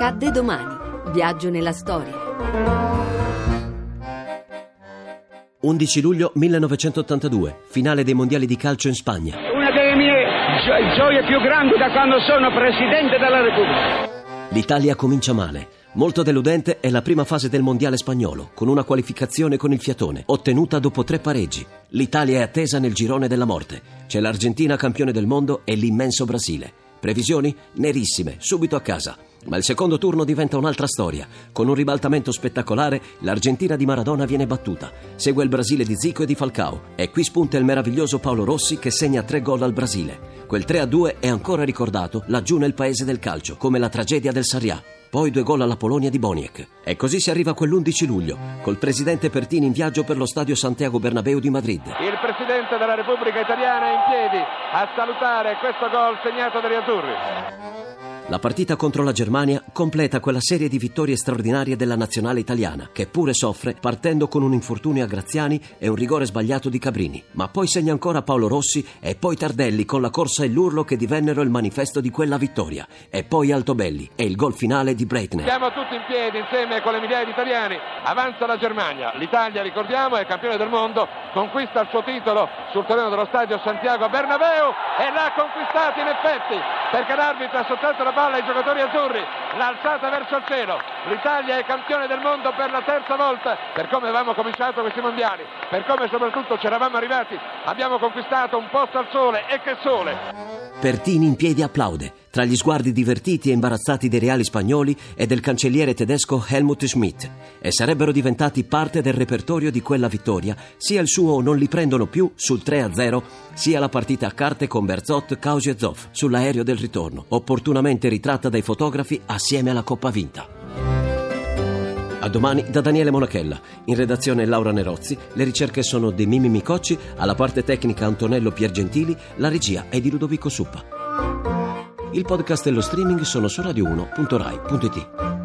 Accadde domani. Viaggio nella storia. 11 luglio 1982, finale dei mondiali di calcio in Spagna. Una delle mie gio- gioie più grandi da quando sono Presidente della Repubblica. L'Italia comincia male. Molto deludente è la prima fase del mondiale spagnolo, con una qualificazione con il fiatone, ottenuta dopo tre pareggi. L'Italia è attesa nel girone della morte. C'è l'Argentina campione del mondo e l'immenso Brasile. Previsioni? Nerissime, subito a casa. Ma il secondo turno diventa un'altra storia. Con un ribaltamento spettacolare, l'Argentina di Maradona viene battuta. Segue il Brasile di Zico e di Falcao. E qui spunta il meraviglioso Paolo Rossi che segna tre gol al Brasile. Quel 3-2 è ancora ricordato laggiù nel paese del calcio, come la tragedia del Sarrià. Poi due gol alla Polonia di Boniek. E così si arriva a quell'11 luglio, col presidente Pertini in viaggio per lo stadio Santiago Bernabeu di Madrid. Il Presidente della Repubblica Italiana è in piedi a salutare questo gol segnato dagli azzurri. La partita contro la Germania completa quella serie di vittorie straordinarie della nazionale italiana, che pure soffre partendo con un infortunio a Graziani e un rigore sbagliato di Cabrini. Ma poi segna ancora Paolo Rossi e poi Tardelli con la corsa e l'urlo che divennero il manifesto di quella vittoria. E poi Altobelli e il gol finale di Breitner. Siamo tutti in piedi insieme con le migliaia di italiani. Avanza la Germania. L'Italia, ricordiamo, è campione del mondo, conquista il suo titolo sul terreno dello stadio Santiago Bernabeu e l'ha conquistato in effetti, perché l'arbitro ha soltanto la palla ai giocatori azzurri, l'ha alzata verso il cielo. L'Italia è campione del mondo per la terza volta, per come avevamo cominciato questi mondiali, per come soprattutto ci eravamo arrivati, abbiamo conquistato un posto al sole e che sole! Pertini in piedi applaude, tra gli sguardi divertiti e imbarazzati dei reali spagnoli e del cancelliere tedesco Helmut Schmidt, e sarebbero diventati parte del repertorio di quella vittoria, sia il suo non li prendono più sul 3-0, sia la partita a carte con Berzot, Causi Zoff sull'aereo del ritorno, opportunamente ritratta dai fotografi assieme alla Coppa vinta. A domani da Daniele Monachella. In redazione Laura Nerozzi. Le ricerche sono di Mimi Micocci, alla parte tecnica Antonello Piergentili, la regia è di Ludovico Suppa. Il podcast e lo streaming sono su radio1.rai.it.